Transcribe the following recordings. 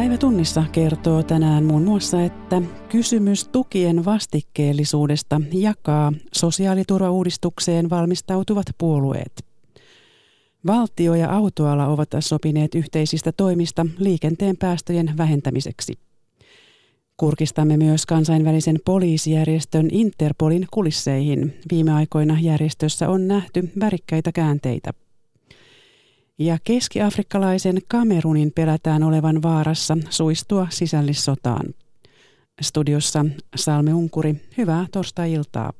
Päivä tunnissa kertoo tänään muun muassa, että kysymys tukien vastikkeellisuudesta jakaa sosiaaliturvauudistukseen valmistautuvat puolueet. Valtio ja autoala ovat sopineet yhteisistä toimista liikenteen päästöjen vähentämiseksi. Kurkistamme myös kansainvälisen poliisijärjestön Interpolin kulisseihin. Viime aikoina järjestössä on nähty värikkäitä käänteitä. Ja keskiafrikkalaisen Kamerunin pelätään olevan vaarassa suistua sisällissotaan. Studiossa Salme Unkuri, hyvää torstai-iltaa.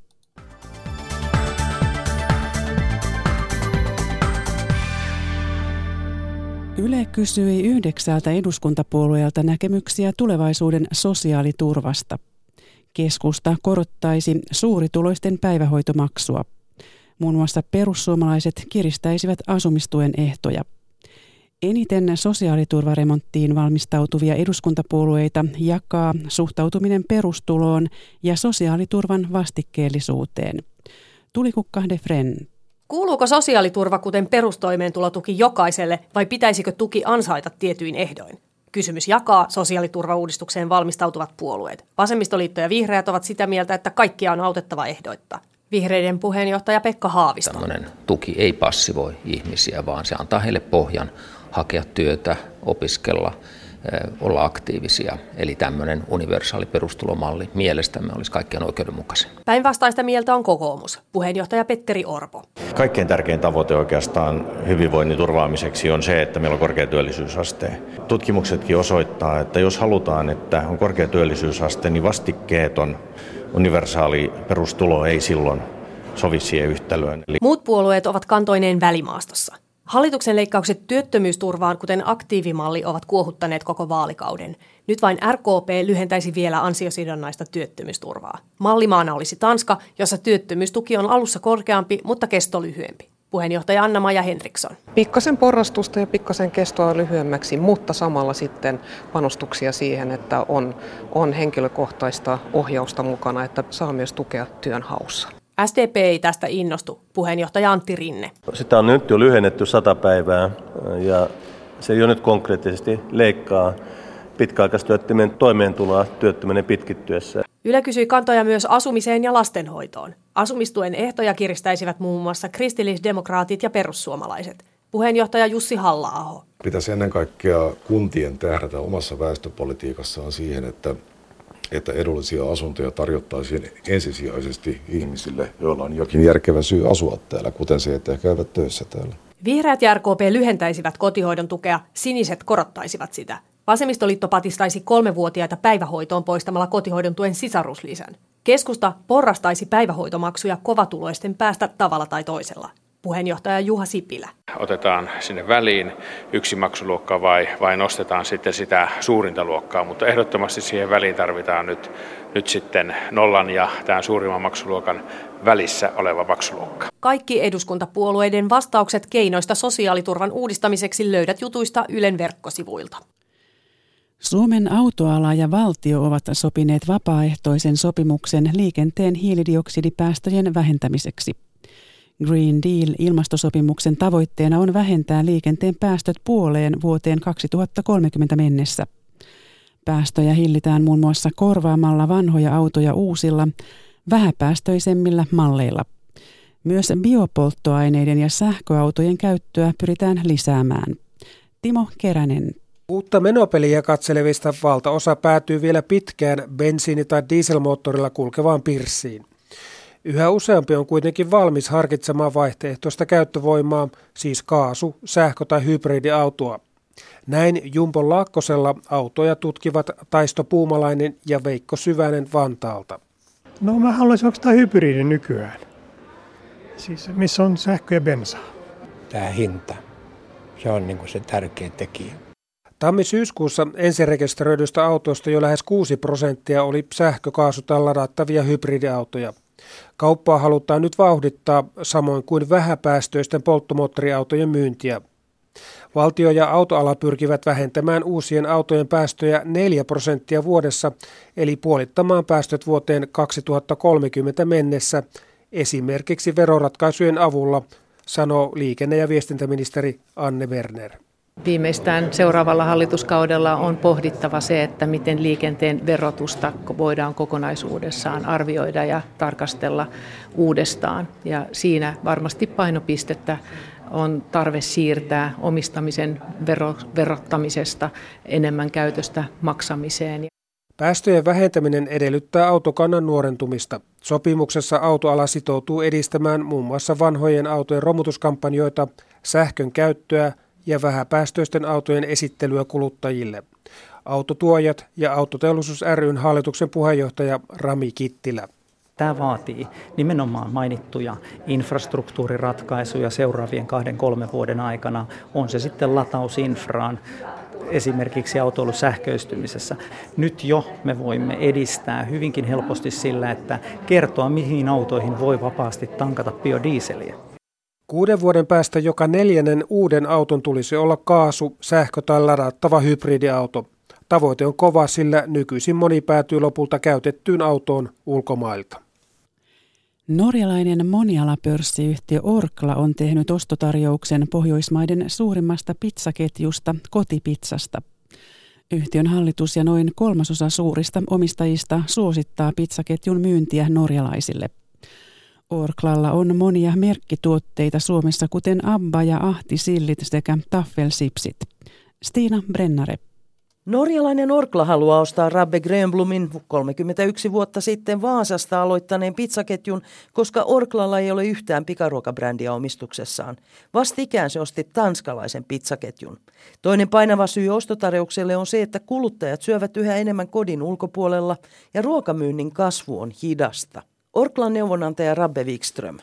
Yle kysyi yhdeksältä eduskuntapuolueelta näkemyksiä tulevaisuuden sosiaaliturvasta. Keskusta korottaisi suurituloisten päivähoitomaksua. Muun muassa perussuomalaiset kiristäisivät asumistuen ehtoja. Eniten sosiaaliturvaremonttiin valmistautuvia eduskuntapuolueita jakaa suhtautuminen perustuloon ja sosiaaliturvan vastikkeellisuuteen. Tulikukka de Fren. Kuuluuko sosiaaliturva kuten perustoimeentulotuki jokaiselle vai pitäisikö tuki ansaita tietyin ehdoin? Kysymys jakaa sosiaaliturvauudistukseen valmistautuvat puolueet. Vasemmistoliitto ja vihreät ovat sitä mieltä, että kaikkia on autettava ehdoitta. Vihreiden puheenjohtaja Pekka Haavisto. Tällainen tuki ei passivoi ihmisiä, vaan se antaa heille pohjan hakea työtä, opiskella, olla aktiivisia. Eli tämmöinen universaali perustulomalli mielestämme olisi kaikkein oikeudenmukaisin. Päinvastaista mieltä on kokoomus, puheenjohtaja Petteri Orpo. Kaikkein tärkein tavoite oikeastaan hyvinvoinnin turvaamiseksi on se, että meillä on korkea työllisyysaste. Tutkimuksetkin osoittaa, että jos halutaan, että on korkea työllisyysaste, niin vastikkeeton universaali perustulo ei silloin sovi siihen yhtälöön. Eli... Muut puolueet ovat kantoineen välimaastossa. Hallituksen leikkaukset työttömyysturvaan, kuten aktiivimalli, ovat kuohuttaneet koko vaalikauden. Nyt vain RKP lyhentäisi vielä ansiosidonnaista työttömyysturvaa. Mallimaana olisi Tanska, jossa työttömyystuki on alussa korkeampi, mutta kesto lyhyempi. Puheenjohtaja Anna-Maja Henriksson. Pikkasen porrastusta ja pikkasen kestoa lyhyemmäksi, mutta samalla sitten panostuksia siihen, että on, on henkilökohtaista ohjausta mukana, että saa myös tukea työn haussa. SDP ei tästä innostu, puheenjohtaja Antti Rinne. Sitä on nyt jo lyhennetty sata päivää ja se jo nyt konkreettisesti leikkaa pitkäaikaistyöttömien toimeentuloa työttömyyden pitkittyessä. Yle kysyi kantoja myös asumiseen ja lastenhoitoon. Asumistuen ehtoja kiristäisivät muun muassa kristillisdemokraatit ja perussuomalaiset. Puheenjohtaja Jussi halla Pitäisi ennen kaikkea kuntien tähdätä omassa väestöpolitiikassaan siihen, että että edullisia asuntoja tarjottaisiin ensisijaisesti ihmisille, joilla on jokin järkevä syy asua täällä, kuten se, että he käyvät töissä täällä. Vihreät ja RKP lyhentäisivät kotihoidon tukea, siniset korottaisivat sitä. Vasemmistoliitto patistaisi kolmevuotiaita päivähoitoon poistamalla kotihoidon tuen sisaruslisän. Keskusta porrastaisi päivähoitomaksuja kovatuloisten päästä tavalla tai toisella puheenjohtaja Juha Sipilä. Otetaan sinne väliin yksi maksuluokka vai, vai nostetaan sitten sitä suurinta luokkaa, mutta ehdottomasti siihen väliin tarvitaan nyt, nyt sitten nollan ja tämän suurimman maksuluokan välissä oleva maksuluokka. Kaikki eduskuntapuolueiden vastaukset keinoista sosiaaliturvan uudistamiseksi löydät jutuista Ylen verkkosivuilta. Suomen autoala ja valtio ovat sopineet vapaaehtoisen sopimuksen liikenteen hiilidioksidipäästöjen vähentämiseksi. Green Deal-ilmastosopimuksen tavoitteena on vähentää liikenteen päästöt puoleen vuoteen 2030 mennessä. Päästöjä hillitään muun muassa korvaamalla vanhoja autoja uusilla, vähäpäästöisemmillä malleilla. Myös biopolttoaineiden ja sähköautojen käyttöä pyritään lisäämään. Timo Keränen. Uutta menopeliä katselevista valtaosa päätyy vielä pitkään bensiini- tai dieselmoottorilla kulkevaan pirssiin. Yhä useampi on kuitenkin valmis harkitsemaan vaihtoehtoista käyttövoimaa, siis kaasu, sähkö- tai hybridiautoa. Näin Jumpon Laakkosella autoja tutkivat Taisto Puumalainen ja Veikko Syvänen Vantaalta. No mä haluaisin ostaa hybridin nykyään. Siis missä on sähkö ja bensaa. Tämä hinta, se on niin kuin se tärkein tekijä. Tammi-syyskuussa ensirekisteröidyistä autoista jo lähes 6 prosenttia oli sähkökaasutan ladattavia hybridiautoja. Kauppaa halutaan nyt vauhdittaa samoin kuin vähäpäästöisten polttomoottoriautojen myyntiä. Valtio ja autoala pyrkivät vähentämään uusien autojen päästöjä 4 prosenttia vuodessa, eli puolittamaan päästöt vuoteen 2030 mennessä, esimerkiksi veroratkaisujen avulla, sanoo liikenne- ja viestintäministeri Anne Werner. Viimeistään seuraavalla hallituskaudella on pohdittava se, että miten liikenteen verotusta voidaan kokonaisuudessaan arvioida ja tarkastella uudestaan. Ja siinä varmasti painopistettä on tarve siirtää omistamisen vero, verottamisesta enemmän käytöstä maksamiseen. Päästöjen vähentäminen edellyttää autokannan nuorentumista. Sopimuksessa autoala sitoutuu edistämään muun muassa vanhojen autojen romutuskampanjoita, sähkön käyttöä ja vähäpäästöisten autojen esittelyä kuluttajille. Autotuojat ja Autoteollisuus ryn hallituksen puheenjohtaja Rami Kittilä. Tämä vaatii nimenomaan mainittuja infrastruktuuriratkaisuja seuraavien kahden kolmen vuoden aikana. On se sitten latausinfraan, esimerkiksi autoilun sähköistymisessä. Nyt jo me voimme edistää hyvinkin helposti sillä, että kertoa mihin autoihin voi vapaasti tankata biodieseliä. Kuuden vuoden päästä joka neljännen uuden auton tulisi olla kaasu, sähkö- tai ladattava hybridiauto. Tavoite on kova, sillä nykyisin moni päätyy lopulta käytettyyn autoon ulkomailta. Norjalainen monialapörssiyhtiö Orkla on tehnyt ostotarjouksen Pohjoismaiden suurimmasta pizzaketjusta kotipizzasta. Yhtiön hallitus ja noin kolmasosa suurista omistajista suosittaa pizzaketjun myyntiä norjalaisille. Orklalla on monia merkkituotteita Suomessa, kuten Abba ja Ahti sillit sekä Taffelsipsit. Stiina Brennare. Norjalainen Orkla haluaa ostaa Rabbe Grönblumin 31 vuotta sitten Vaasasta aloittaneen pizzaketjun, koska Orklalla ei ole yhtään pikaruokabrändiä omistuksessaan. Vastikään se osti tanskalaisen pizzaketjun. Toinen painava syy ostotarjoukselle on se, että kuluttajat syövät yhä enemmän kodin ulkopuolella ja ruokamyynnin kasvu on hidasta. Orklan neuvonantaja Rabbe Wikström.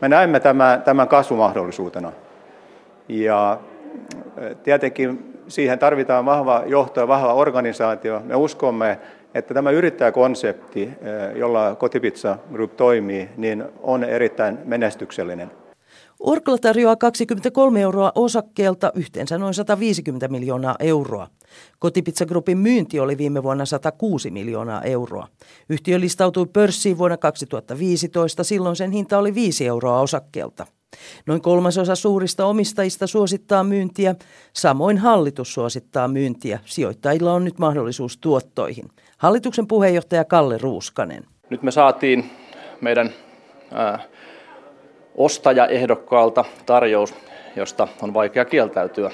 Me näemme tämän, tämän kasvumahdollisuutena. Ja tietenkin siihen tarvitaan vahva johto ja vahva organisaatio. Me uskomme, että tämä yrittäjäkonsepti, eh, jolla Kotipizza Group toimii, niin on erittäin menestyksellinen. Orkla tarjoaa 23 euroa osakkeelta, yhteensä noin 150 miljoonaa euroa. Kotipizza Groupin myynti oli viime vuonna 106 miljoonaa euroa. Yhtiö listautui pörssiin vuonna 2015, silloin sen hinta oli 5 euroa osakkeelta. Noin kolmasosa suurista omistajista suosittaa myyntiä, samoin hallitus suosittaa myyntiä. Sijoittajilla on nyt mahdollisuus tuottoihin. Hallituksen puheenjohtaja Kalle Ruuskanen. Nyt me saatiin meidän ää, ostajaehdokkaalta tarjous, josta on vaikea kieltäytyä.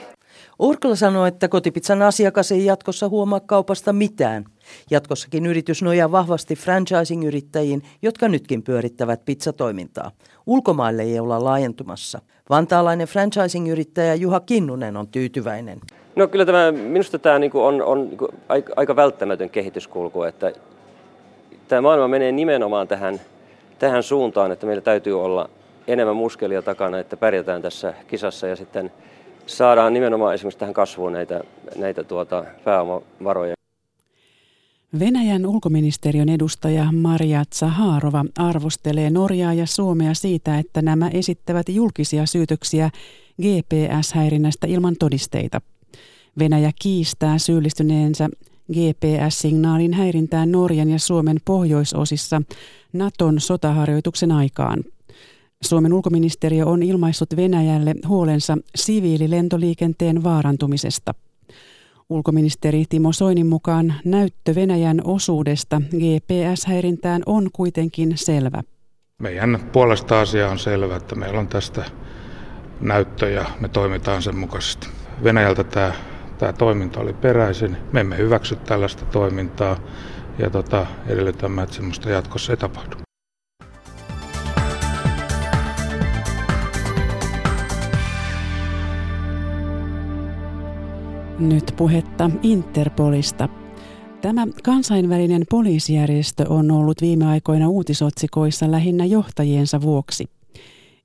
Orkla sanoi, että kotipizzan asiakas ei jatkossa huomaa kaupasta mitään. Jatkossakin yritys nojaa vahvasti franchising-yrittäjiin, jotka nytkin pyörittävät pizzatoimintaa. Ulkomaille ei olla laajentumassa. Vantaalainen franchising-yrittäjä Juha Kinnunen on tyytyväinen. No kyllä tämä, minusta tämä niinku on, on niinku aika, aika välttämätön kehityskulku, että tämä maailma menee nimenomaan tähän, tähän suuntaan, että meillä täytyy olla enemmän muskelia takana, että pärjätään tässä kisassa ja sitten saadaan nimenomaan esimerkiksi tähän kasvuun näitä, näitä tuota pääomavaroja. Venäjän ulkoministeriön edustaja Maria Zaharova arvostelee Norjaa ja Suomea siitä, että nämä esittävät julkisia syytöksiä GPS-häirinnästä ilman todisteita. Venäjä kiistää syyllistyneensä GPS-signaalin häirintään Norjan ja Suomen pohjoisosissa Naton sotaharjoituksen aikaan. Suomen ulkoministeriö on ilmaissut Venäjälle huolensa siviililentoliikenteen vaarantumisesta. Ulkoministeri Timo Soinin mukaan näyttö Venäjän osuudesta GPS-häirintään on kuitenkin selvä. Meidän puolesta asia on selvä, että meillä on tästä näyttö ja me toimitaan sen mukaisesti. Venäjältä tämä, tämä toiminta oli peräisin. Me emme hyväksy tällaista toimintaa ja tota, edellytämme, että sellaista jatkossa ei tapahdu. Nyt puhetta Interpolista. Tämä kansainvälinen poliisijärjestö on ollut viime aikoina uutisotsikoissa lähinnä johtajiensa vuoksi.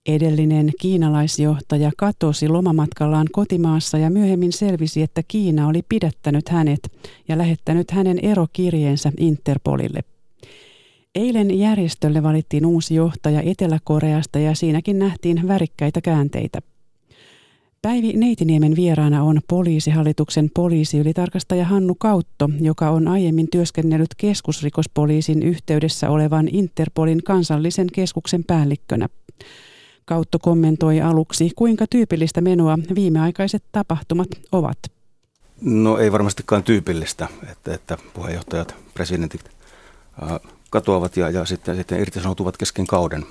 Edellinen kiinalaisjohtaja katosi lomamatkallaan kotimaassa ja myöhemmin selvisi, että Kiina oli pidättänyt hänet ja lähettänyt hänen erokirjeensä Interpolille. Eilen järjestölle valittiin uusi johtaja Etelä-Koreasta ja siinäkin nähtiin värikkäitä käänteitä. Päivi Neitiniemen vieraana on poliisihallituksen poliisiylitarkastaja Hannu Kautto, joka on aiemmin työskennellyt keskusrikospoliisin yhteydessä olevan Interpolin kansallisen keskuksen päällikkönä. Kautto kommentoi aluksi, kuinka tyypillistä menoa viimeaikaiset tapahtumat ovat. No ei varmastikaan tyypillistä, että, että puheenjohtajat, presidentit äh, katoavat ja, ja sitten, sitten irtisanoutuvat kesken kauden.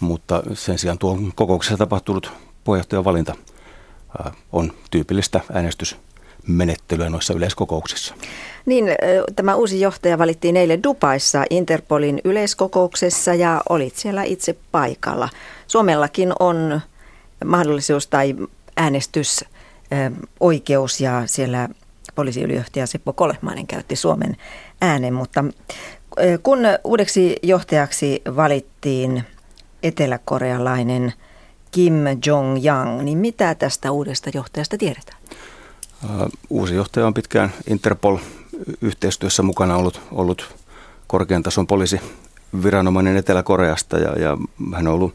Mutta sen sijaan tuo kokouksessa tapahtunut puheenjohtajan valinta on tyypillistä äänestysmenettelyä noissa yleiskokouksissa. Niin, tämä uusi johtaja valittiin eilen Dubaissa Interpolin yleiskokouksessa ja olit siellä itse paikalla. Suomellakin on mahdollisuus tai äänestysoikeus ja siellä poliisiylijohtaja Seppo Kolehmainen käytti Suomen äänen, mutta kun uudeksi johtajaksi valittiin eteläkorealainen Kim Jong-yang, niin mitä tästä uudesta johtajasta tiedetään? Uusi johtaja on pitkään Interpol-yhteistyössä mukana ollut, ollut korkean tason poliisiviranomainen Etelä-Koreasta ja, ja hän on ollut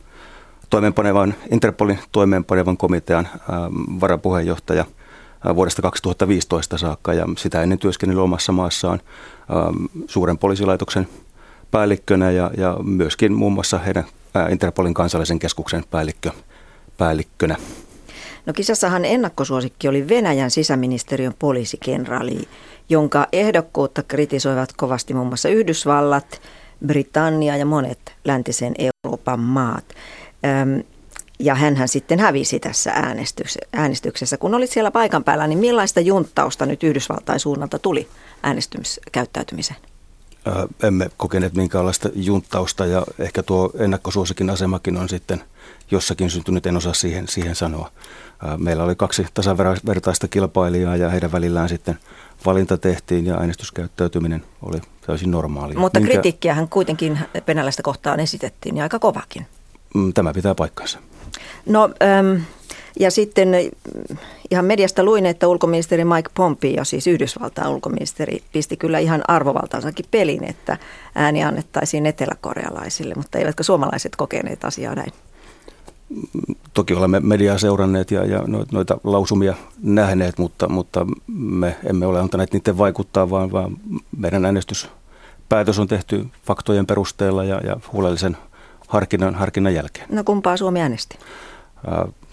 toimeenpanevan, Interpolin toimeenpanevan komitean ää, varapuheenjohtaja ää, vuodesta 2015 saakka ja sitä ennen työskennellyt omassa maassaan suuren poliisilaitoksen päällikkönä ja, ja myöskin muun muassa heidän Interpolin kansallisen keskuksen päällikkö, päällikkönä. No kisassahan ennakkosuosikki oli Venäjän sisäministeriön poliisikenraali, jonka ehdokkuutta kritisoivat kovasti muun muassa Yhdysvallat, Britannia ja monet läntisen Euroopan maat. Ja hän sitten hävisi tässä äänestyksessä. Kun olit siellä paikan päällä, niin millaista junttausta nyt Yhdysvaltain suunnalta tuli äänestymiskäyttäytymiseen? Emme kokeneet minkäänlaista junttausta ja ehkä tuo ennakkosuosikin asemakin on sitten jossakin syntynyt, en osaa siihen, siihen sanoa. Meillä oli kaksi tasavertaista kilpailijaa ja heidän välillään sitten valinta tehtiin ja äänestyskäyttäytyminen oli täysin normaali. Mutta Minkä... kritiikkiähän kuitenkin venäläistä kohtaan esitettiin ja aika kovakin. Mm, tämä pitää paikkansa. No ja sitten ihan mediasta luin, että ulkoministeri Mike Pompeo, siis Yhdysvaltain ulkoministeri, pisti kyllä ihan arvovaltaansakin pelin, että ääni annettaisiin eteläkorealaisille, mutta eivätkö suomalaiset kokeneet asiaa näin? Toki olemme mediaa seuranneet ja, ja noita lausumia nähneet, mutta, mutta me emme ole antaneet niiden vaikuttaa, vaan, vaan meidän äänestyspäätös on tehty faktojen perusteella ja, ja huolellisen harkinnan, harkinnan jälkeen. No kumpaa Suomi äänesti?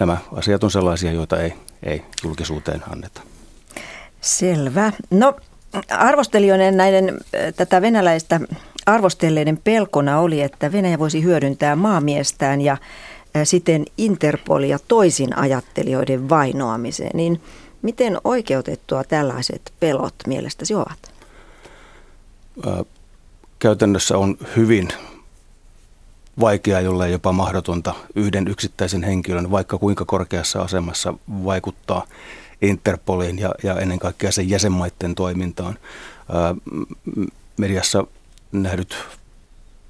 Nämä asiat on sellaisia, joita ei, ei julkisuuteen anneta. Selvä. No arvostelijoiden näiden tätä venäläistä arvostelleiden pelkona oli, että Venäjä voisi hyödyntää maamiestään ja siten Interpolia toisin ajattelijoiden vainoamiseen, niin miten oikeutettua tällaiset pelot mielestäsi ovat? Käytännössä on hyvin vaikeaa, jolle jopa mahdotonta yhden yksittäisen henkilön, vaikka kuinka korkeassa asemassa vaikuttaa Interpoliin ja, ja ennen kaikkea sen jäsenmaiden toimintaan. Ää, mediassa nähdyt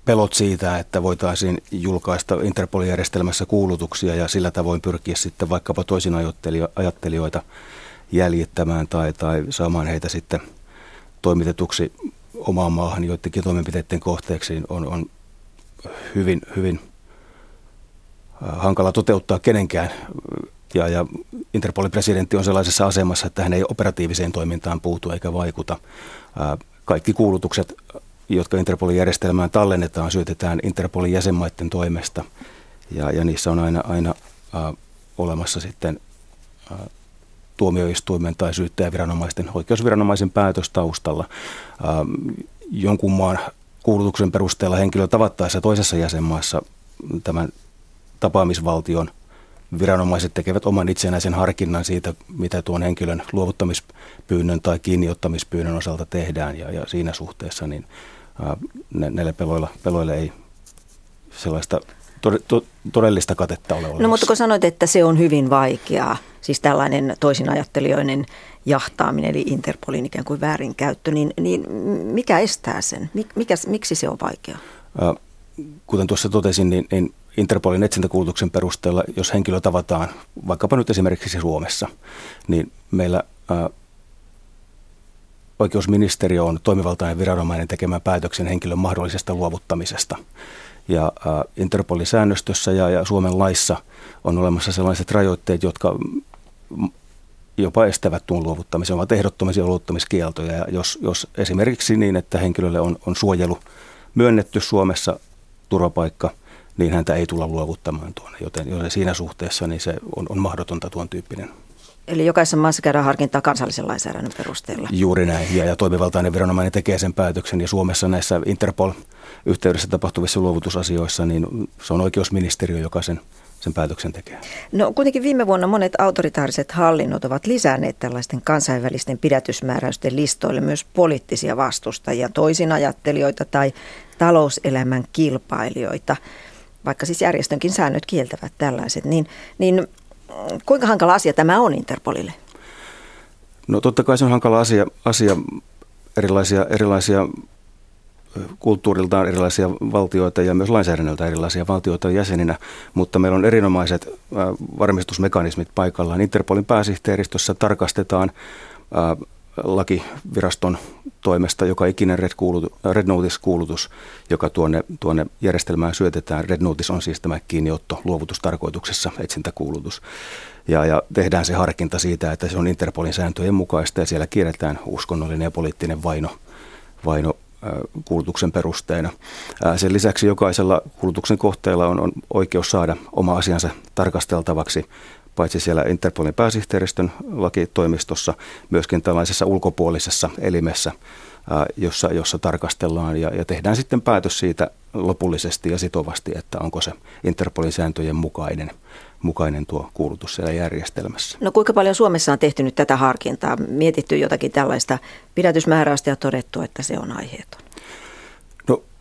pelot siitä, että voitaisiin julkaista Interpolin järjestelmässä kuulutuksia ja sillä tavoin pyrkiä sitten vaikkapa toisin ajattelijoita jäljittämään tai, tai saamaan heitä sitten toimitetuksi omaan maahan joidenkin toimenpiteiden kohteeksi on, on hyvin, hyvin hankala toteuttaa kenenkään. Ja, ja Interpolin presidentti on sellaisessa asemassa, että hän ei operatiiviseen toimintaan puutu eikä vaikuta. Kaikki kuulutukset jotka Interpolin järjestelmään tallennetaan, syötetään Interpolin jäsenmaiden toimesta. Ja, ja niissä on aina, aina äh, olemassa sitten äh, tuomioistuimen tai syyttäjäviranomaisten, oikeusviranomaisen päätös taustalla. Äh, jonkun maan kuulutuksen perusteella henkilö tavattaessa toisessa jäsenmaassa tämän tapaamisvaltion viranomaiset tekevät oman itsenäisen harkinnan siitä, mitä tuon henkilön luovuttamispyynnön tai kiinniottamispyynnön osalta tehdään. Ja, ja siinä suhteessa niin näille peloilla, peloille ei sellaista todellista katetta ole olemassa. No mutta kun sanoit, että se on hyvin vaikeaa, siis tällainen toisinajattelijoinen jahtaaminen, eli Interpolin ikään kuin väärinkäyttö, niin, niin mikä estää sen? Mikä, miksi se on vaikeaa? Kuten tuossa totesin, niin, niin Interpolin etsintäkuulutuksen perusteella, jos henkilö tavataan vaikkapa nyt esimerkiksi Suomessa, niin meillä oikeusministeriö on toimivaltainen viranomainen tekemään päätöksen henkilön mahdollisesta luovuttamisesta. Ja Interpolin säännöstössä ja, ja Suomen laissa on olemassa sellaiset rajoitteet, jotka jopa estävät tuon luovuttamisen, ovat ehdottomisia luovuttamiskieltoja. Ja jos, jos esimerkiksi niin, että henkilölle on, on suojelu myönnetty Suomessa turvapaikka, niin häntä ei tulla luovuttamaan tuonne. Joten, joten siinä suhteessa niin se on, on mahdotonta tuon tyyppinen Eli jokaisessa maassa käydään harkintaa kansallisen lainsäädännön perusteella. Juuri näin, ja, ja toimivaltainen viranomainen tekee sen päätöksen, ja Suomessa näissä Interpol-yhteydessä tapahtuvissa luovutusasioissa, niin se on oikeusministeriö, joka sen, sen päätöksen tekee. No kuitenkin viime vuonna monet autoritaariset hallinnot ovat lisänneet tällaisten kansainvälisten pidätysmääräysten listoille myös poliittisia vastustajia, toisinajattelijoita tai talouselämän kilpailijoita, vaikka siis järjestönkin säännöt kieltävät tällaiset, niin, niin kuinka hankala asia tämä on Interpolille? No totta kai se on hankala asia, asia erilaisia, erilaisia kulttuuriltaan erilaisia valtioita ja myös lainsäädännöltä erilaisia valtioita jäseninä, mutta meillä on erinomaiset varmistusmekanismit paikallaan. Interpolin pääsihteeristössä tarkastetaan lakiviraston toimesta joka ikinen Red, kuulutu, Red Notice-kuulutus, joka tuonne, tuonne järjestelmään syötetään. Red Notice on siis tämä kiinniotto luovutustarkoituksessa, etsintäkuulutus. Ja, ja tehdään se harkinta siitä, että se on Interpolin sääntöjen mukaista ja siellä kierretään uskonnollinen ja poliittinen vaino, vaino kulutuksen perusteena. Sen lisäksi jokaisella kulutuksen kohteella on, on oikeus saada oma asiansa tarkasteltavaksi paitsi siellä Interpolin pääsihteeristön lakitoimistossa, myöskin tällaisessa ulkopuolisessa elimessä, jossa, jossa tarkastellaan ja, ja tehdään sitten päätös siitä lopullisesti ja sitovasti, että onko se Interpolin sääntöjen mukainen, mukainen tuo kuulutus siellä järjestelmässä. No kuinka paljon Suomessa on tehty nyt tätä harkintaa, mietitty jotakin tällaista pidätysmääräystä ja todettu, että se on aiheeton?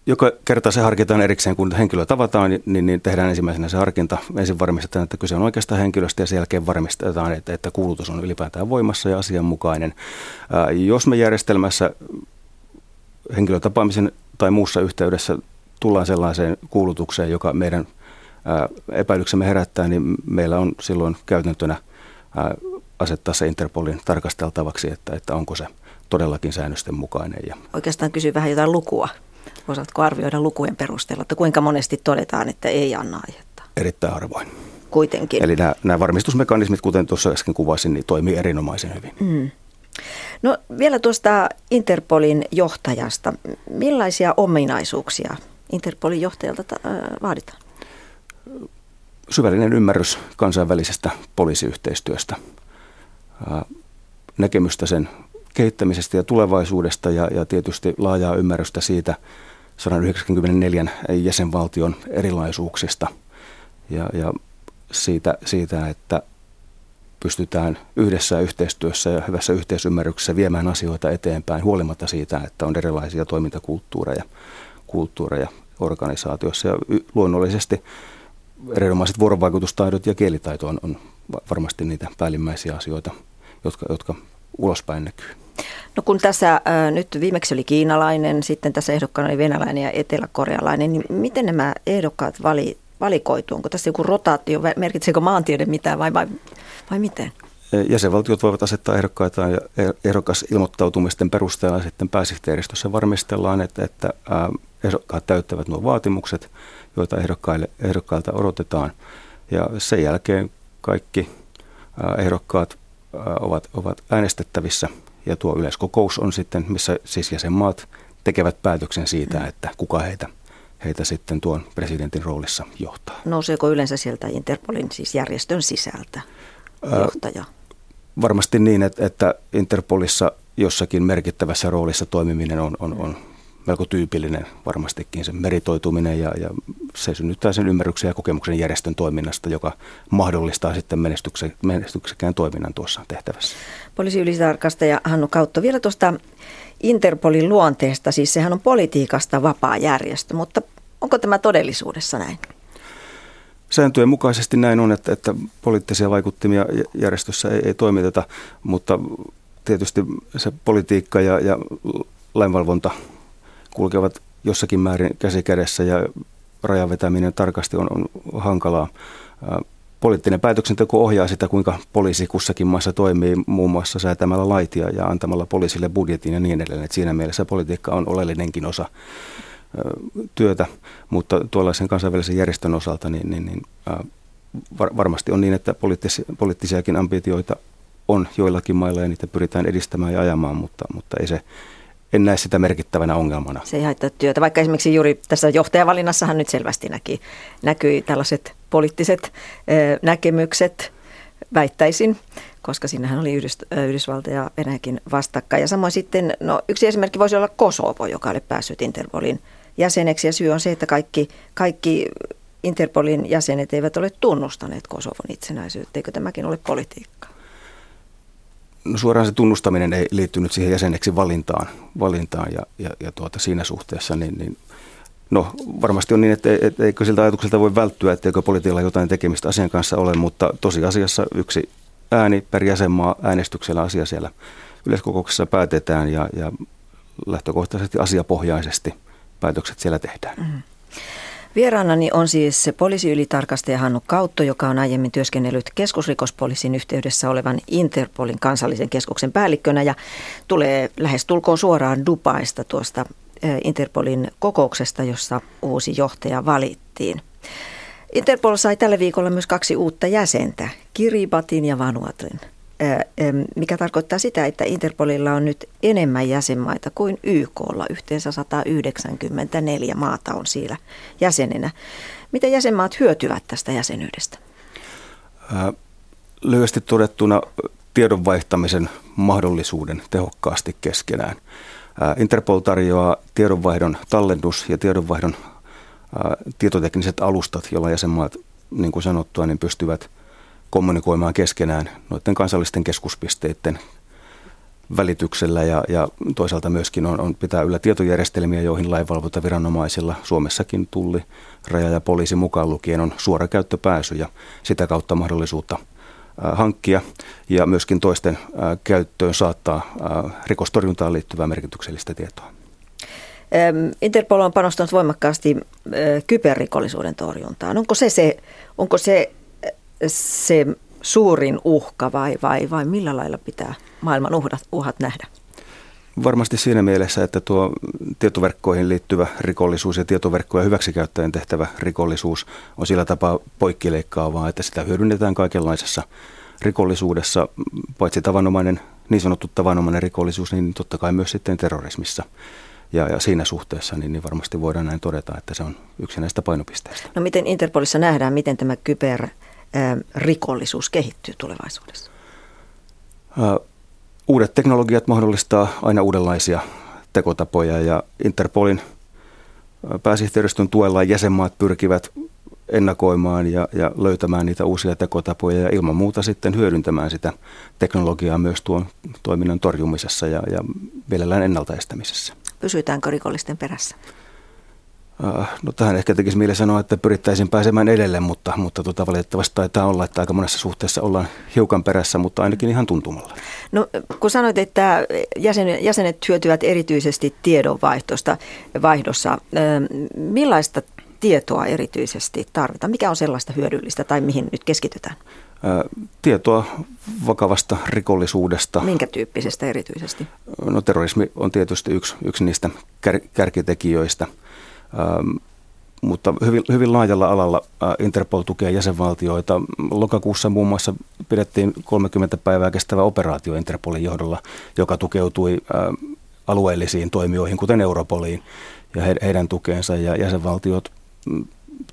Joka kerta se harkitaan erikseen, kun henkilö tavataan, niin, niin, niin tehdään ensimmäisenä se harkinta. Ensin varmistetaan, että kyse on oikeasta henkilöstä ja sen jälkeen varmistetaan, että, että kuulutus on ylipäätään voimassa ja asianmukainen. Ää, jos me järjestelmässä henkilötapaamisen tai muussa yhteydessä tullaan sellaiseen kuulutukseen, joka meidän ää, epäilyksemme herättää, niin meillä on silloin käytäntönä ää, asettaa se Interpolin tarkasteltavaksi, että, että onko se todellakin säännösten mukainen. Ja Oikeastaan kysyy vähän jotain lukua. Osaatko arvioida lukujen perusteella, että kuinka monesti todetaan, että ei anna aihetta? Erittäin harvoin. Kuitenkin. Eli nämä, nämä varmistusmekanismit, kuten tuossa äsken kuvasin, niin toimii erinomaisen hyvin. Mm. No vielä tuosta Interpolin johtajasta. Millaisia ominaisuuksia Interpolin johtajalta ta- vaaditaan? Syvällinen ymmärrys kansainvälisestä poliisiyhteistyöstä, näkemystä sen kehittämisestä ja tulevaisuudesta ja, ja tietysti laajaa ymmärrystä siitä 194 jäsenvaltion erilaisuuksista ja, ja siitä, siitä, että pystytään yhdessä yhteistyössä ja hyvässä yhteisymmärryksessä viemään asioita eteenpäin huolimatta siitä, että on erilaisia toimintakulttuureja kulttuureja organisaatiossa. Ja luonnollisesti erinomaiset vuorovaikutustaidot ja kielitaito on, on varmasti niitä päällimmäisiä asioita, jotka, jotka ulospäin näkyy. No kun tässä äh, nyt viimeksi oli kiinalainen, sitten tässä ehdokkaana oli venäläinen ja eteläkorealainen, niin miten nämä ehdokkaat vali, valikoituu? Onko tässä joku rotaatio, merkitseekö maantiede mitään vai, vai, vai miten? Jäsenvaltiot voivat asettaa ehdokkaita ja ehdokas ilmoittautumisten perusteella sitten pääsihteeristössä varmistellaan, että, että ehdokkaat täyttävät nuo vaatimukset, joita ehdokkaille, ehdokkailta odotetaan. Ja sen jälkeen kaikki ehdokkaat ovat, ovat äänestettävissä ja tuo yleiskokous on sitten, missä siis jäsenmaat tekevät päätöksen siitä, mm. että kuka heitä, heitä sitten tuon presidentin roolissa johtaa. Nouseeko yleensä sieltä Interpolin siis järjestön sisältä johtaja? Ää, varmasti niin, että, että Interpolissa jossakin merkittävässä roolissa toimiminen on, on, on melko tyypillinen varmastikin se meritoituminen ja, ja se synnyttää sen ymmärryksen ja kokemuksen järjestön toiminnasta, joka mahdollistaa sitten menestyksekään toiminnan tuossa tehtävässä. Poliisiylitarkastaja Hannu Kautto, vielä tuosta Interpolin luonteesta, siis sehän on politiikasta vapaa järjestö, mutta onko tämä todellisuudessa näin? Sääntöjen mukaisesti näin on, että, että poliittisia vaikuttimia järjestössä ei, ei toimiteta, mutta tietysti se politiikka ja, ja lainvalvonta kulkevat jossakin määrin käsi kädessä ja rajan vetäminen tarkasti on, on hankalaa. Poliittinen päätöksenteko ohjaa sitä, kuinka poliisi kussakin maassa toimii, muun muassa säätämällä laitia ja antamalla poliisille budjetin ja niin edelleen. Et siinä mielessä politiikka on oleellinenkin osa työtä, mutta tuollaisen kansainvälisen järjestön osalta niin, niin, niin var, varmasti on niin, että poliittis, poliittisiakin ambitioita on joillakin mailla ja niitä pyritään edistämään ja ajamaan, mutta, mutta ei se en näe sitä merkittävänä ongelmana. Se ei haittaa työtä, vaikka esimerkiksi juuri tässä johtajavalinnassahan nyt selvästi näki, näkyi tällaiset poliittiset näkemykset, väittäisin, koska sinnehän oli Yhdys- Yhdysvalta ja Venäjäkin vastakkain. Ja samoin sitten, no yksi esimerkki voisi olla Kosovo, joka oli päässyt Interpolin jäseneksi. Ja syy on se, että kaikki, kaikki Interpolin jäsenet eivät ole tunnustaneet Kosovon itsenäisyyttä. Eikö tämäkin ole politiikka? No suoraan se tunnustaminen ei liittynyt siihen jäseneksi valintaan, valintaan ja, ja, ja tuota, siinä suhteessa niin, niin No varmasti on niin, että, että eikö siltä ajatukselta voi välttyä, etteikö politiikalla jotain tekemistä asian kanssa ole, mutta tosiasiassa yksi ääni per jäsenmaa äänestyksellä asia siellä yleiskokouksessa päätetään ja, ja lähtökohtaisesti asiapohjaisesti päätökset siellä tehdään. Mm-hmm. Vieraanani on siis poliisiylitarkastaja Hannu Kautto, joka on aiemmin työskennellyt keskusrikospoliisin yhteydessä olevan Interpolin kansallisen keskuksen päällikkönä ja tulee lähes tulkoon suoraan Dubaista tuosta Interpolin kokouksesta, jossa uusi johtaja valittiin. Interpol sai tällä viikolla myös kaksi uutta jäsentä, Kiribatin ja Vanuatin, mikä tarkoittaa sitä, että Interpolilla on nyt enemmän jäsenmaita kuin YKlla. Yhteensä 194 maata on siellä jäsenenä. Miten jäsenmaat hyötyvät tästä jäsenyydestä? Lyhyesti todettuna tiedon vaihtamisen mahdollisuuden tehokkaasti keskenään. Interpol tarjoaa tiedonvaihdon tallennus ja tiedonvaihdon tietotekniset alustat, joilla jäsenmaat, niin kuin sanottua, niin pystyvät kommunikoimaan keskenään noiden kansallisten keskuspisteiden välityksellä ja, ja toisaalta myöskin on, on pitää yllä tietojärjestelmiä, joihin lainvalvontaviranomaisilla Suomessakin tulli, raja ja poliisi mukaan lukien on suora käyttöpääsy ja sitä kautta mahdollisuutta hankkia ja myöskin toisten käyttöön saattaa rikostorjuntaan liittyvää merkityksellistä tietoa. Interpol on panostanut voimakkaasti kyberrikollisuuden torjuntaan. Onko se, se, onko se, se suurin uhka vai, vai, vai millä lailla pitää maailman uhat, uhat nähdä? Varmasti siinä mielessä, että tuo tietoverkkoihin liittyvä rikollisuus ja tietoverkkoja hyväksikäyttäjän tehtävä rikollisuus on sillä tapaa poikkileikkaavaa, että sitä hyödynnetään kaikenlaisessa rikollisuudessa, paitsi tavanomainen, niin sanottu tavanomainen rikollisuus, niin totta kai myös sitten terrorismissa. Ja, ja siinä suhteessa niin, niin varmasti voidaan näin todeta, että se on yksi näistä painopisteistä. No miten Interpolissa nähdään, miten tämä kyberrikollisuus kehittyy tulevaisuudessa? Uudet teknologiat mahdollistaa aina uudenlaisia tekotapoja ja Interpolin pääsihteeristön tuella jäsenmaat pyrkivät ennakoimaan ja, ja löytämään niitä uusia tekotapoja ja ilman muuta sitten hyödyntämään sitä teknologiaa myös tuon toiminnan torjumisessa ja, ja mielellään ennaltaestämisessä. Pysytäänkö rikollisten perässä? Äh, no tähän ehkä tekisi mieli sanoa, että pyrittäisiin pääsemään edelle, mutta, mutta tota, valitettavasti taitaa olla, että aika monessa suhteessa ollaan hiukan perässä, mutta ainakin ihan tuntumalla. No kun sanoit, että jäsen, jäsenet hyötyvät erityisesti tiedonvaihdosta, vaihdossa, ähm, millaista tietoa erityisesti tarvitaan? Mikä on sellaista hyödyllistä tai mihin nyt keskitytään? Äh, tietoa vakavasta rikollisuudesta. Minkä tyyppisestä erityisesti? No terrorismi on tietysti yksi, yksi niistä kär, kärkitekijöistä – mutta hyvin, hyvin laajalla alalla äh, Interpol tukee jäsenvaltioita. Lokakuussa muun muassa pidettiin 30 päivää kestävä operaatio Interpolin johdolla, joka tukeutui äh, alueellisiin toimijoihin, kuten Europoliin ja heidän tukeensa. Ja jäsenvaltiot mm,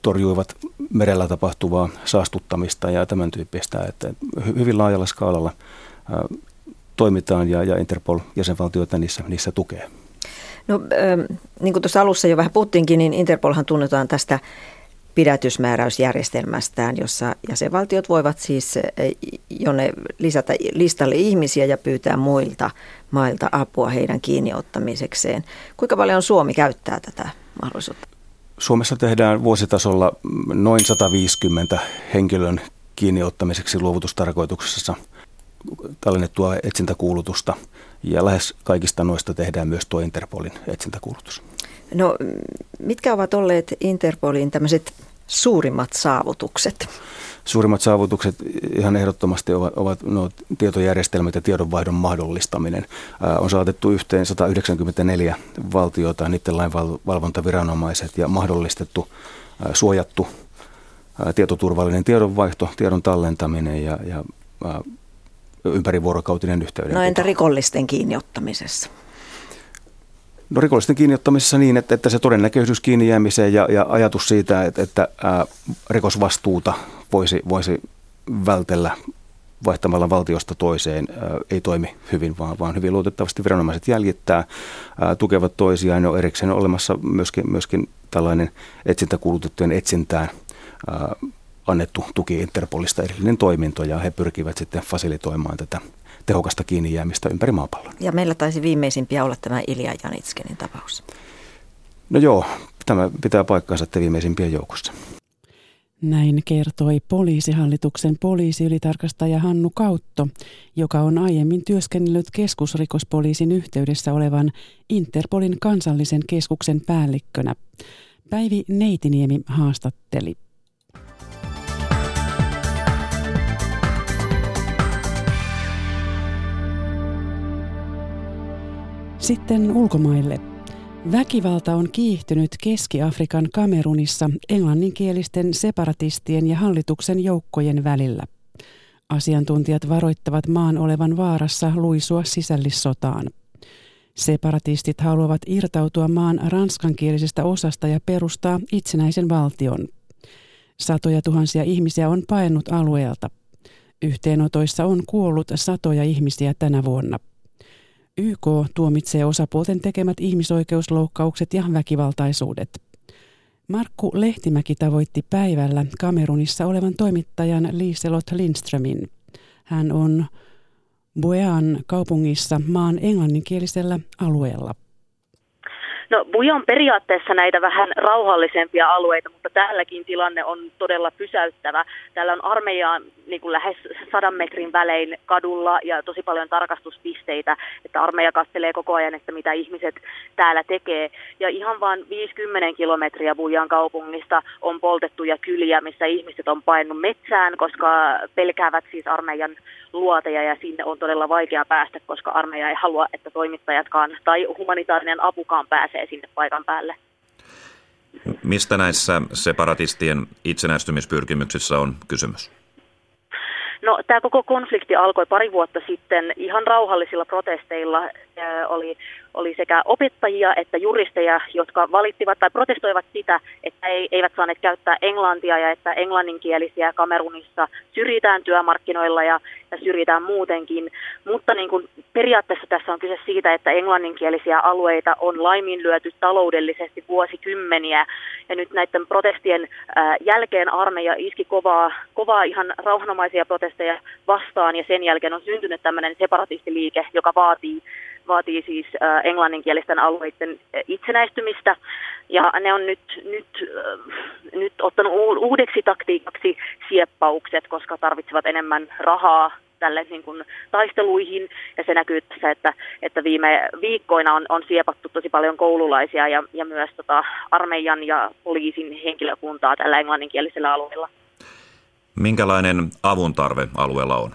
torjuivat merellä tapahtuvaa saastuttamista ja tämän tyyppistä, että hyvin laajalla skaalalla äh, toimitaan ja, ja Interpol jäsenvaltioita niissä, niissä tukee. No ähm, niin kuin tuossa alussa jo vähän puhuttiinkin, niin Interpolhan tunnetaan tästä pidätysmääräysjärjestelmästään, jossa jäsenvaltiot voivat siis äh, jonne lisätä listalle ihmisiä ja pyytää muilta mailta apua heidän kiinniottamisekseen. Kuinka paljon Suomi käyttää tätä mahdollisuutta? Suomessa tehdään vuositasolla noin 150 henkilön kiinniottamiseksi luovutustarkoituksessa tallennettua etsintäkuulutusta – ja lähes kaikista noista tehdään myös tuo Interpolin etsintäkuulutus. No mitkä ovat olleet Interpolin tämmöiset suurimmat saavutukset? Suurimmat saavutukset ihan ehdottomasti ovat, ovat no, tietojärjestelmät ja tiedonvaihdon mahdollistaminen. Äh, on saatettu yhteen 194 valtiota, niiden lainvalvontaviranomaiset ja mahdollistettu äh, suojattu äh, tietoturvallinen tiedonvaihto, tiedon tallentaminen ja, ja ympärivuorokautinen yhteyden. No entä rikollisten kiinniottamisessa? No rikollisten kiinniottamisessa niin, että, että se todennäköisyys kiinni jäämiseen ja, ja ajatus siitä, että, että ää, rikosvastuuta voisi, voisi vältellä vaihtamalla valtiosta toiseen ää, ei toimi hyvin, vaan, vaan hyvin luotettavasti viranomaiset jäljittää, ää, tukevat toisiaan. Jo erikseen on olemassa myöskin, myöskin tällainen etsintäkuulutettujen etsintään ää, annettu tuki Interpolista erillinen toiminto ja he pyrkivät sitten fasilitoimaan tätä tehokasta kiinni jäämistä ympäri maapallon. Ja meillä taisi viimeisimpiä olla tämä Ilja Janitskenin tapaus. No joo, tämä pitää paikkansa että viimeisimpien joukossa. Näin kertoi poliisihallituksen poliisiylitarkastaja Hannu Kautto, joka on aiemmin työskennellyt keskusrikospoliisin yhteydessä olevan Interpolin kansallisen keskuksen päällikkönä. Päivi Neitiniemi haastatteli. Sitten ulkomaille. Väkivalta on kiihtynyt Keski-Afrikan Kamerunissa englanninkielisten separatistien ja hallituksen joukkojen välillä. Asiantuntijat varoittavat maan olevan vaarassa luisua sisällissotaan. Separatistit haluavat irtautua maan ranskankielisestä osasta ja perustaa itsenäisen valtion. Satoja tuhansia ihmisiä on paennut alueelta. Yhteenotoissa on kuollut satoja ihmisiä tänä vuonna. YK tuomitsee osapuolten tekemät ihmisoikeusloukkaukset ja väkivaltaisuudet. Markku Lehtimäki tavoitti päivällä Kamerunissa olevan toimittajan Liselot Lindströmin. Hän on Buean kaupungissa maan englanninkielisellä alueella. No Buja on periaatteessa näitä vähän rauhallisempia alueita, mutta täälläkin tilanne on todella pysäyttävä. Täällä on armeijaa niin kuin lähes sadan metrin välein kadulla ja tosi paljon tarkastuspisteitä, että armeija katselee koko ajan, että mitä ihmiset täällä tekee. Ja ihan vain 50 kilometriä Bujan kaupungista on poltettuja kyliä, missä ihmiset on painut metsään, koska pelkäävät siis armeijan luoteja ja sinne on todella vaikea päästä, koska armeija ei halua, että toimittajatkaan tai humanitaarinen apukaan pääsee sinne paikan päälle. Mistä näissä separatistien itsenäistymispyrkimyksissä on kysymys? No, tämä koko konflikti alkoi pari vuotta sitten ihan rauhallisilla protesteilla. Oli, oli sekä opettajia että juristeja, jotka valittivat tai protestoivat sitä, että ei, eivät saaneet käyttää englantia ja että englanninkielisiä Kamerunissa syrjitään työmarkkinoilla ja, ja syrjitään muutenkin. Mutta niin kuin periaatteessa tässä on kyse siitä, että englanninkielisiä alueita on laiminlyöty taloudellisesti vuosikymmeniä. Ja nyt näiden protestien jälkeen armeija iski kovaa, kovaa ihan rauhanomaisia protesteja vastaan ja sen jälkeen on syntynyt tämmöinen separatistiliike, joka vaatii vaatii siis äh, englanninkielisten alueiden äh, itsenäistymistä. Ja ne on nyt, nyt, äh, nyt ottanut uudeksi taktiikaksi sieppaukset, koska tarvitsevat enemmän rahaa tälle niin kuin, taisteluihin. Ja se näkyy tässä, että, että viime viikkoina on, on siepattu tosi paljon koululaisia ja, ja myös tota, armeijan ja poliisin henkilökuntaa tällä englanninkielisellä alueella. Minkälainen avun tarve alueella on?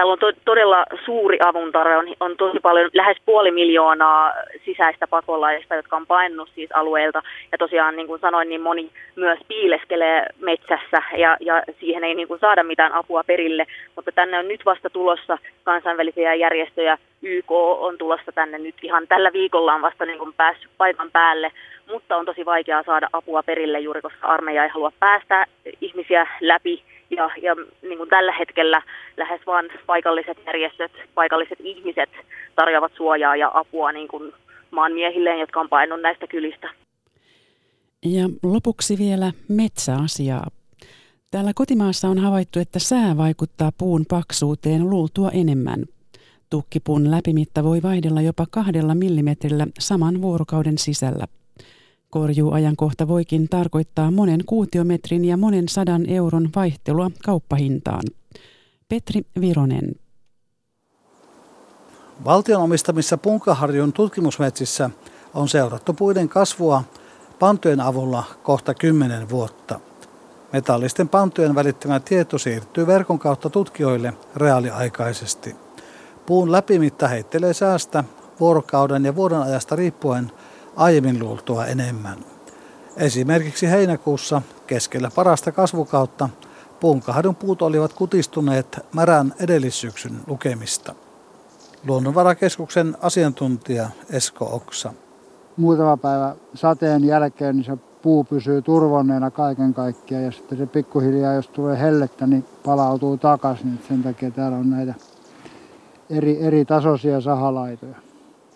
Täällä on to, todella suuri avuntarve, on, on tosi paljon, lähes puoli miljoonaa sisäistä pakolaista, jotka on painunut siis alueelta. Ja tosiaan niin kuin sanoin, niin moni myös piileskelee metsässä ja, ja siihen ei niin kuin saada mitään apua perille. Mutta tänne on nyt vasta tulossa kansainvälisiä järjestöjä, YK on tulossa tänne nyt ihan tällä viikolla on vasta niin kuin päässyt paikan päälle, mutta on tosi vaikeaa saada apua perille juuri, koska armeija ei halua päästä ihmisiä läpi ja, ja niin kuin tällä hetkellä lähes vain paikalliset järjestöt, paikalliset ihmiset tarjoavat suojaa ja apua niin kuin maanmiehilleen, jotka on painunut näistä kylistä. Ja lopuksi vielä metsäasiaa. Täällä kotimaassa on havaittu, että sää vaikuttaa puun paksuuteen luultua enemmän. Tukkipuun läpimitta voi vaihdella jopa kahdella millimetrillä saman vuorokauden sisällä. Korjuuajankohta voikin tarkoittaa monen kuutiometrin ja monen sadan euron vaihtelua kauppahintaan. Petri Vironen. Valtion omistamissa Punkaharjun tutkimusmetsissä on seurattu puiden kasvua pantojen avulla kohta kymmenen vuotta. Metallisten pantojen välittämä tieto siirtyy verkon kautta tutkijoille reaaliaikaisesti. Puun läpimitta heittelee säästä vuorokauden ja vuoden ajasta riippuen aiemmin luultua enemmän. Esimerkiksi heinäkuussa keskellä parasta kasvukautta puunkahdun puut olivat kutistuneet märän edellissyksyn lukemista. Luonnonvarakeskuksen asiantuntija Esko Oksa. Muutama päivä sateen jälkeen niin se puu pysyy turvonneena kaiken kaikkiaan ja sitten se pikkuhiljaa, jos tulee hellettä, niin palautuu takaisin. Sen takia täällä on näitä eri, eri tasoisia sahalaitoja.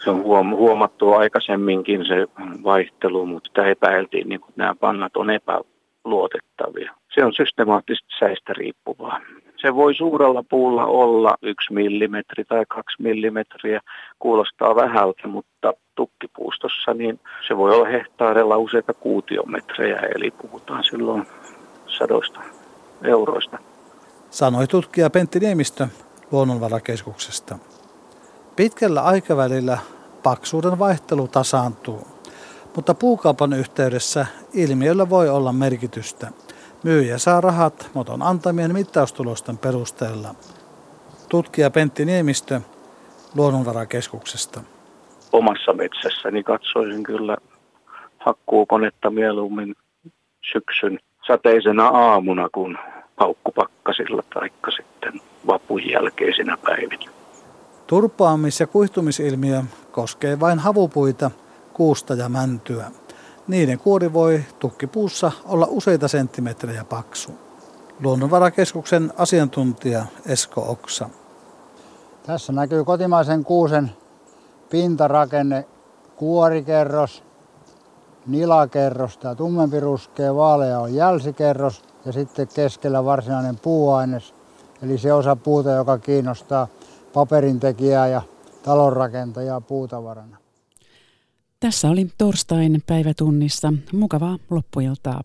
Se on huomattu aikaisemminkin se vaihtelu, mutta sitä epäiltiin, niin kuin nämä pannat on epäluotettavia. Se on systemaattisesti säistä riippuvaa. Se voi suurella puulla olla yksi millimetri tai kaksi millimetriä, kuulostaa vähältä, mutta tukkipuustossa niin se voi olla hehtaarella useita kuutiometrejä, eli puhutaan silloin sadoista euroista. Sanoi tutkija Pentti Niemistö Luonnonvarakeskuksesta. Pitkällä aikavälillä paksuuden vaihtelu tasaantuu, mutta puukaupan yhteydessä ilmiöllä voi olla merkitystä. Myyjä saa rahat moton antamien mittaustulosten perusteella. Tutkija Pentti Niemistö Luonnonvarakeskuksesta. Omassa metsässäni katsoisin kyllä hakkuukonetta mieluummin syksyn sateisena aamuna kuin paukkupakkasilla tai sitten vapun jälkeisinä päivinä. Turpaamis- ja kuihtumisilmiö koskee vain havupuita, kuusta ja mäntyä. Niiden kuori voi tukkipuussa olla useita senttimetrejä paksu. Luonnonvarakeskuksen asiantuntija Esko Oksa. Tässä näkyy kotimaisen kuusen pintarakenne, kuorikerros, nilakerros, tämä tummempi ruskea vaalea on jälsikerros ja sitten keskellä varsinainen puuaines, eli se osa puuta, joka kiinnostaa paperintekijää ja talonrakentajaa puutavarana. Tässä oli torstain päivätunnissa. Mukavaa loppuiltaa.